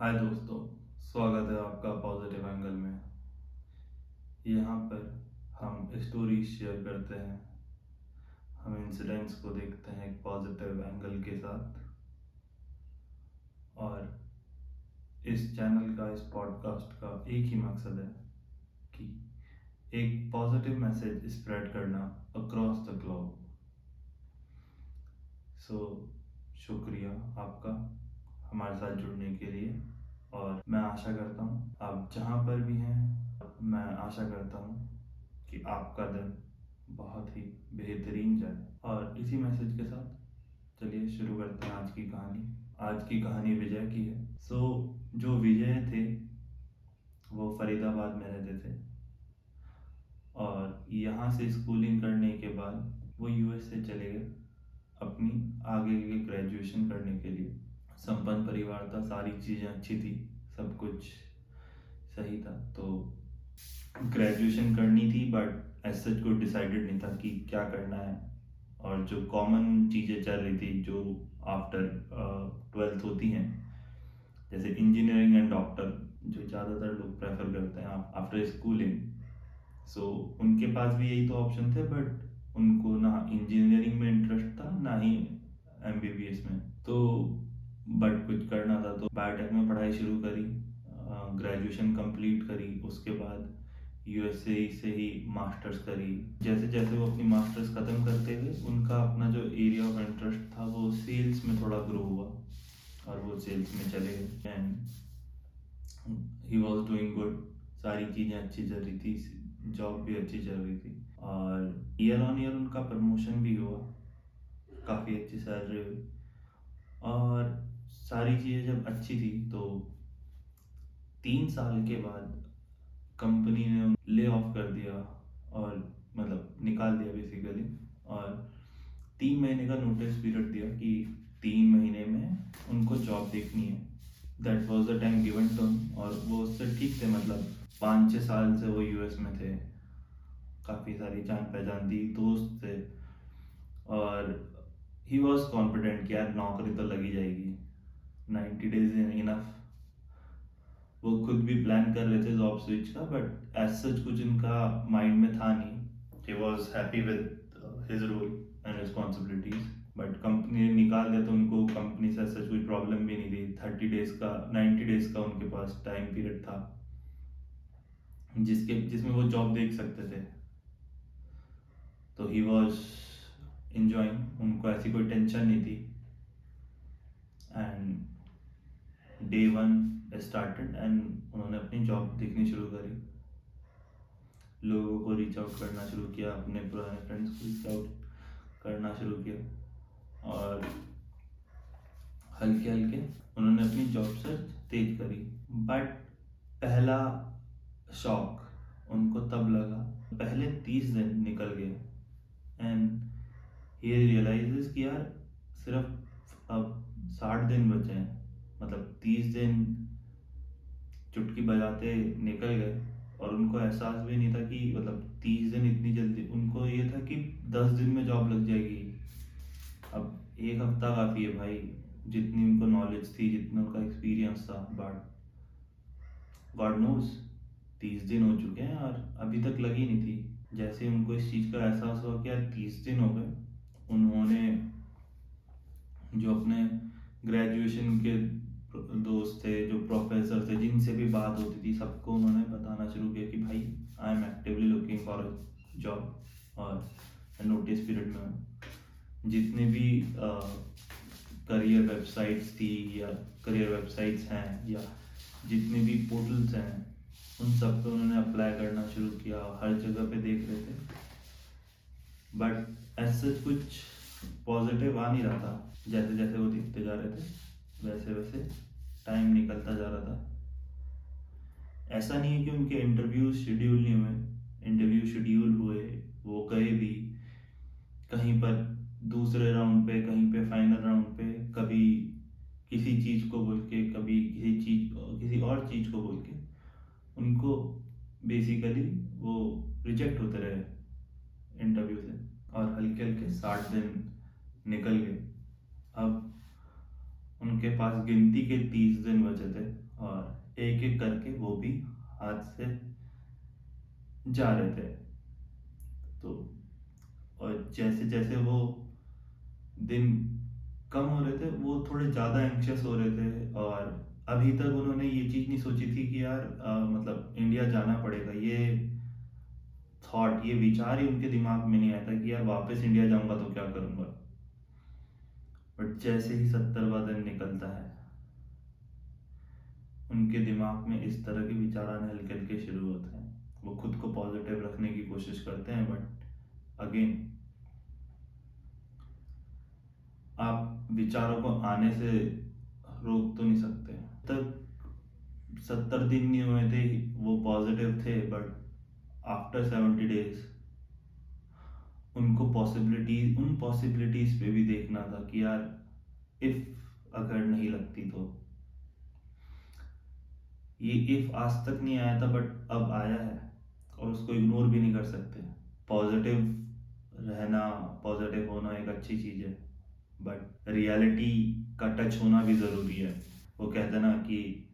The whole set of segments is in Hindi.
हाय दोस्तों, स्वागत है आपका पॉजिटिव एंगल में। यहाँ पर हम स्टोरी शेयर करते हैं। हम इंसिडेंट्स को देखते हैं एक पॉजिटिव एंगल के साथ। और इस चैनल का, इस पॉडकास्ट का एक ही मकसद है कि एक पॉजिटिव मैसेज स्प्रेड करना अक्रॉस द ग्लोब सो शुक्रिया आपका। हमारे साथ जुड़ने के लिए। और मैं आशा करता हूँ आप जहाँ पर भी हैं मैं आशा करता हूँ कि आपका दिन बहुत ही बेहतरीन जाए। और इसी मैसेज के साथ चलिए शुरू करते हैं आज की कहानी। आज की कहानी विजय की है। सो so, जो विजय थे वो फरीदाबाद में रहते थे। और यहाँ से स्कूलिंग करने के बाद वो यूएस से चले गए अपनी आगे के ग्रेजुएशन करने के लिए। संपन्न परिवार था, सारी चीज़ें अच्छी थी, सब कुछ सही था। तो ग्रेजुएशन करनी थी बट एज सच को डिसाइडेड नहीं था कि क्या करना है। और जो कॉमन चीज़ें चल रही थी, जो आफ्टर ट्वेल्थ होती हैं, जैसे इंजीनियरिंग एंड डॉक्टर जो ज़्यादातर लोग प्रेफर करते हैं आफ्टर स्कूलिंग सो उनके पास भी यही तो ऑप्शन थे बट उनको ना इंजीनियरिंग में इंटरेस्ट था, ना ही एमबीबीएस में। तो बट कुछ करना था तो बायोटेक में पढ़ाई शुरू करी ग्रेजुएशन कंप्लीट करी, उसके बाद यूएसए से ही मास्टर्स करी। जैसे जैसे वो अपनी मास्टर्स ख़त्म करते हुए उनका अपना जो एरिया ऑफ़ इंटरेस्ट था वो सेल्स में थोड़ा ग्रो हुआ और वो सेल्स में चले गए। And he was doing good सारी चीज़ें अच्छी चल रही थी जॉब भी अच्छी चल रही थी। और ईयर ऑन ईयर उनका प्रमोशन भी हुआ, काफ़ी अच्छी सैलरी हुई। और सारी चीज़ें जब अच्छी थी तो तीन साल के बाद कंपनी ने ले ऑफ़ कर दिया और मतलब निकाल दिया बेसिकली और तीन महीने का नोटिस पीरियड दिया कि तीन महीने में उनको जॉब देखनी है। That was the time given to और वो उससे ठीक थे मतलब पाँच छः साल से वो यूएस में थे। काफ़ी सारी जान पहचान थी, दोस्त थे और ही वॉज़ कॉन्फिडेंट कि यार नौकरी तो लगी जाएगी। नाइन्टी डेज़ इन इनफ वो खुद भी प्लान कर रहे थे जॉब स्विच का बट एज सच कुछ इनका माइंड में था नहीं। He was happy with his role and responsibilities but company ने निकाल दिया तो उनको कंपनी से सच कोई प्रॉब्लम भी नहीं थी थर्टी डेज़ का नाइन्टी डेज़ का उनके पास टाइम पीरियड था। जिसके, जिसमें वो जॉब देख सकते थे। तो ही वॉज़ इंजॉइंग उनको ऐसी कोई टेंशन नहीं थी and day one started and उन्होंने अपनी जॉब देखनी शुरू करी। लोगों को रीच आउट करना शुरू किया, अपने पुराने फ्रेंड्स को रीच आउट करना शुरू किया और हल्के हल्के उन्होंने अपनी जॉब सर्च तेज करी। बट पहला शॉक उनको तब लगा, पहले तीस दिन निकल गए। एंड ये रियलाइज़ कि यार, सिर्फ़ अब साठ दिन बचे हैं। मतलब तीस दिन चुटकी बजाते निकल गए और उनको एहसास भी नहीं था कि मतलब तीस दिन इतनी जल्दी, उनको ये था कि दस दिन में जॉब लग जाएगी। अब एक हफ़्ता काफ़ी है भाई, जितनी उनको नॉलेज थी, जितना उनका एक्सपीरियंस था बट गॉड नोज़ तीस दिन हो चुके हैं और अभी तक लगी नहीं थी। जैसे उनको इस चीज़ का एहसास हुआ कि यार तीस दिन हो गए, उन्होंने जो अपने ग्रेजुएशन के दोस्त थे, जो प्रोफेसर थे, जिनसे भी बात होती थी, सबको उन्होंने बताना शुरू किया कि भाई I am actively looking for job और नोटिस पीरियड में जितने भी करियर वेबसाइट्स थी या करियर वेबसाइट्स हैं या जितने भी पोर्टल्स हैं, उन सब पे उन्होंने अप्लाई करना शुरू किया, हर जगह पे देख रहे थे। बट ऐसा कुछ पॉजिटिव आ नहीं रहा था जैसे जैसे वो दिखते जा रहे थे। वैसे वैसे टाइम निकलता जा रहा था। ऐसा नहीं है कि उनके इंटरव्यू शेड्यूल नहीं हुए इंटरव्यू शेड्यूल हुए, वो गए भी, कहीं पर दूसरे राउंड पे, कहीं पे फाइनल राउंड पे, कभी किसी चीज़ को बोल के, कभी किसी चीज़, किसी और चीज़ को बोल के, उनको बेसिकली वो रिजेक्ट होते रहे इंटरव्यू से और हल्के हल्के साठ दिन निकल गए। अब उनके पास गिनती के तीस दिन बचे थे और एक एक करके वो भी हाथ से जा रहे थे। तो और जैसे जैसे वो दिन कम हो रहे थे वो थोड़े ज़्यादा एंक्शस हो रहे थे और अभी तक उन्होंने ये चीज़ नहीं सोची थी कि यार आ, मतलब इंडिया जाना पड़ेगा। ये थॉट ये विचार ही उनके दिमाग में नहीं आया था कि यार वापस इंडिया जाऊँगा तो क्या करूँगा। बट जैसे ही सत्तरवा दिन निकलता है, उनके दिमाग में इस तरह के विचार आने हल्के हल्के शुरू होते हैं। वो खुद को पॉजिटिव रखने की कोशिश करते हैं, बट अगेन आप विचारों को आने से रोक तो नहीं सकते। तक सत्तर दिन नहीं हुए थे, वो पॉजिटिव थे, but after seventy days possibility उन पॉसिबिलिटीज पे भी देखना था कि यार इफ़ अगर नहीं लगती तो। ये इफ़ आज तक नहीं आया था बट अब आया है, और उसको इग्नोर भी नहीं कर सकते। पॉजिटिव रहना पॉजिटिव होना एक अच्छी चीज़ है बट रियलिटी का टच होना भी ज़रूरी है। वो कहते ना कि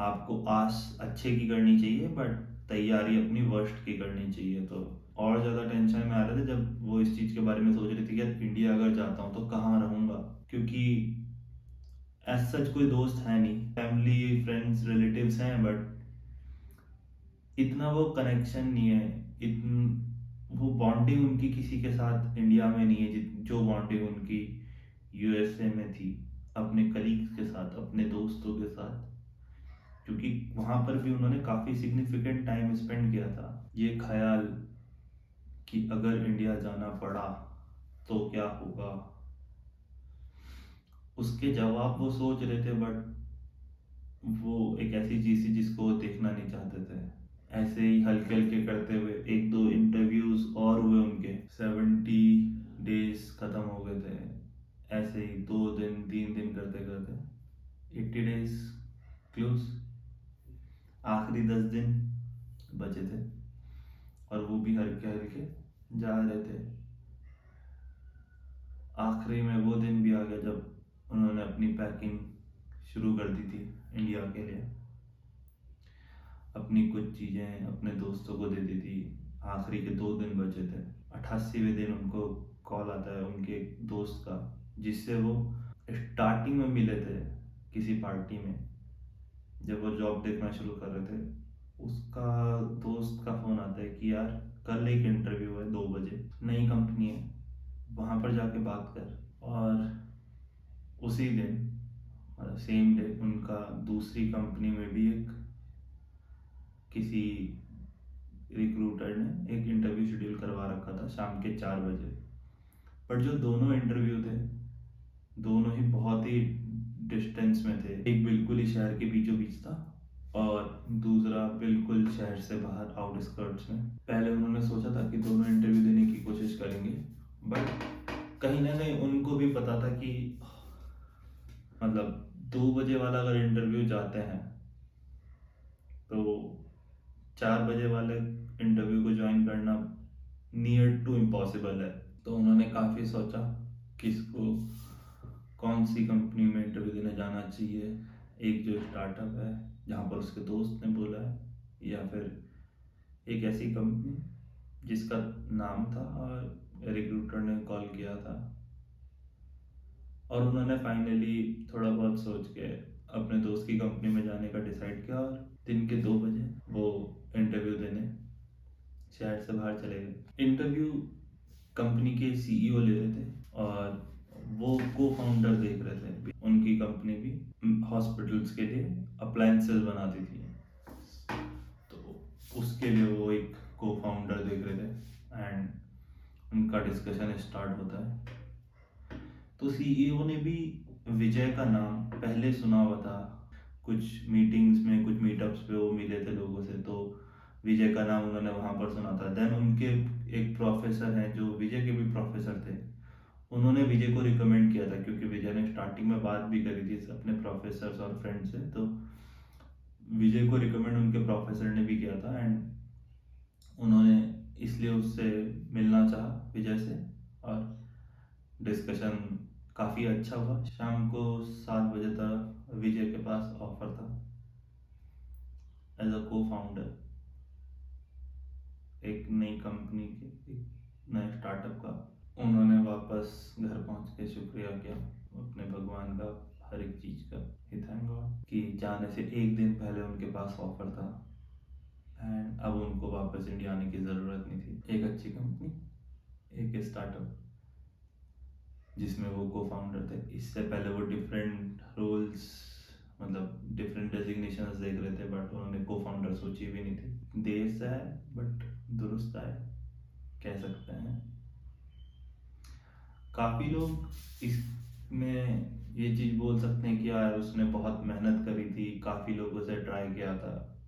आपको आस अच्छे की करनी चाहिए बट तैयारी अपनी वर्स्ट की करनी चाहिए तो और ज़्यादा टेंशन में आ रहे थे जब वो इस चीज़ के बारे में सोच रही थी कि इंडिया अगर जाता हूँ तो कहाँ रहूँगा? क्योंकि एज सच कोई दोस्त है नहीं। फैमिली फ्रेंड्स रिलेटिव्स हैं बट इतना वो कनेक्शन नहीं है। इतन, वो बॉन्डिंग उनकी किसी के साथ इंडिया में नहीं है जो बॉन्डिंग उनकी यूएसए में थी। अपने कलीग्स के साथ, अपने दोस्तों के साथ। क्योंकि वहाँ पर भी उन्होंने काफ़ी सिग्निफिकेंट टाइम स्पेंड किया था। ये ख्याल कि अगर इंडिया जाना पड़ा तो क्या होगा? उसके जवाब वो सोच रहे थे बट वो एक ऐसी चीज़ थी जिसको वो देखना नहीं चाहते थे। ऐसे ही हल्के हल्के करते हुए एक दो इंटरव्यूज़ और हुए उनके। सेवेंटी डेज़ ख़त्म हो गए थे। ऐसे ही दो दिन, तीन दिन करते करते। एट्टी डेज़ क्लोज आखिरी दस दिन बचे थे। और वो भी हल्के हल्के जा रहे थे आखिरी में वो दिन भी आ गया जब उन्होंने अपनी पैकिंग शुरू कर दी थी इंडिया के लिए। अपनी कुछ चीज़ें अपने दोस्तों को दे दी थी। आखिरी के दो दिन बचे थे। अट्ठासीवें दिन उनको कॉल आता है उनके एक दोस्त का, जिससे वो स्टार्टिंग में मिले थे किसी पार्टी में, जब वो जॉब देखना शुरू कर रहे थे। उसका दोस्त का फ़ोन आता है कि यार, कल एक इंटरव्यू है, दो बजे, नई कंपनी है, वहाँ पर जाके बात कर। और उसी दिन सेम डे उनका दूसरी कंपनी में भी एक किसी रिक्रूटर ने एक इंटरव्यू शेड्यूल करवा रखा था, शाम के चार बजे। बट जो दोनों इंटरव्यू थे, दोनों ही बहुत ही डिस्टेंस में थे। एक बिल्कुल ही शहर के बीचों बीच था। और दूसरा बिल्कुल शहर से बाहर आउटस्कर्ट्स में। पहले उन्होंने सोचा था कि दोनों इंटरव्यू देने की कोशिश करेंगे बट कहीं ना कहीं उनको भी पता था कि मतलब दो बजे वाला अगर इंटरव्यू जाते हैं तो चार बजे वाले इंटरव्यू को ज्वाइन करना नियर टू इम्पॉसिबल है। तो उन्होंने काफ़ी सोचा किसको कौन सी कंपनी में इंटरव्यू देने जाना चाहिए, एक जो स्टार्टअप है जहाँ पर उसके दोस्त ने बोला है, या फिर एक ऐसी कंपनी जिसका नाम था और रिक्रूटर ने कॉल किया था। और उन्होंने फाइनली थोड़ा बहुत सोच के अपने दोस्त की कंपनी में जाने का डिसाइड किया और दिन के दो बजे वो इंटरव्यू देने शहर से बाहर चले गए। इंटरव्यू कंपनी के सीईओ ले रहे थे और वो को फाउंडर देख रहे थे हॉस्पिटल्स के लिए अप्लायंसेस बनाती थी। तो उसके लिए वो एक को फाउंडर देख रहे थे एंड उनका डिस्कशन स्टार्ट होता है। तो सीईओ ने भी विजय का नाम पहले सुना हुआ था। कुछ मीटिंग्स में, कुछ मीटअप्स पे वो मिले थे लोगों से तो विजय का नाम उन्होंने वहाँ पर सुना था। देन उनके एक प्रोफेसर हैं जो विजय के भी प्रोफेसर थे। उन्होंने विजय को रिकमेंड किया था, क्योंकि विजय ने स्टार्टिंग में बात भी करी थी अपने प्रोफेसर और फ्रेंड से तो विजय को रिकमेंड उनके प्रोफेसर ने भी किया था एंड उन्होंने इसलिए उससे मिलना चाहा विजय से और डिस्कशन काफ़ी अच्छा हुआ। शाम को सात बजे तक विजय के पास ऑफ़र था एज अ को फाउंडर एक नई कंपनी के, एक नए स्टार्टअप का। उन्होंने वापस घर पहुँच के शुक्रिया किया अपने भगवान का, हर एक चीज़ का। थैंक गॉड कि जाने से एक दिन पहले उनके पास ऑफ़र था। एंड अब उनको वापस इंडिया आने की ज़रूरत नहीं थी। एक अच्छी कंपनी एक स्टार्टअप जिसमें वो को फाउंडर थे। इससे पहले वो डिफरेंट रोल्स मतलब डिफरेंट डेजिग्नेशन देख रहे थे बट उन्होंने को फाउंडर सोची भी नहीं थी। देर से है बट दुरुस्त है, कह सकते हैं। काफ़ी लोग इसमें ये चीज़ बोल सकते हैं कि यार उसने बहुत मेहनत करी थी, काफ़ी लोगों से ट्राई किया था।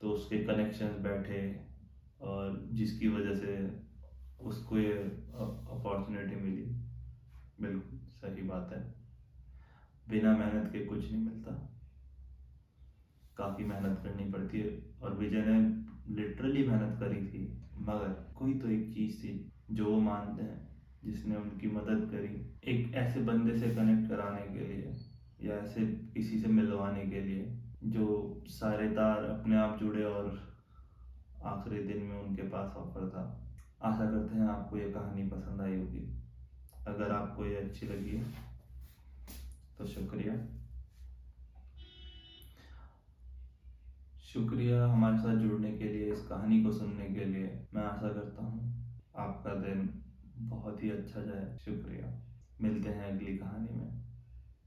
तो उसके कनेक्शन बैठे और जिसकी वजह से उसको ये अपॉर्चुनिटी मिली। बिल्कुल, सही बात है। बिना मेहनत के कुछ नहीं मिलता। काफ़ी मेहनत करनी पड़ती है। और विजय ने लिटरली मेहनत करी थी, मगर कोई तो एक चीज़ थी जो वो मानते हैं। जिसने उनकी मदद करी एक ऐसे बंदे से कनेक्ट कराने के लिए या ऐसे किसी से मिलवाने के लिए जो सारे तार अपने आप जुड़े और आखिरी दिन में उनके पास ऑफ़र था। आशा करते हैं आपको ये कहानी पसंद आई होगी। अगर आपको ये अच्छी लगी तो शुक्रिया। शुक्रिया हमारे साथ जुड़ने के लिए, इस कहानी को सुनने के लिए। मैं आशा करता हूँ आपका दिन बहुत ही अच्छा जाए शुक्रिया। मिलते हैं अगली कहानी में।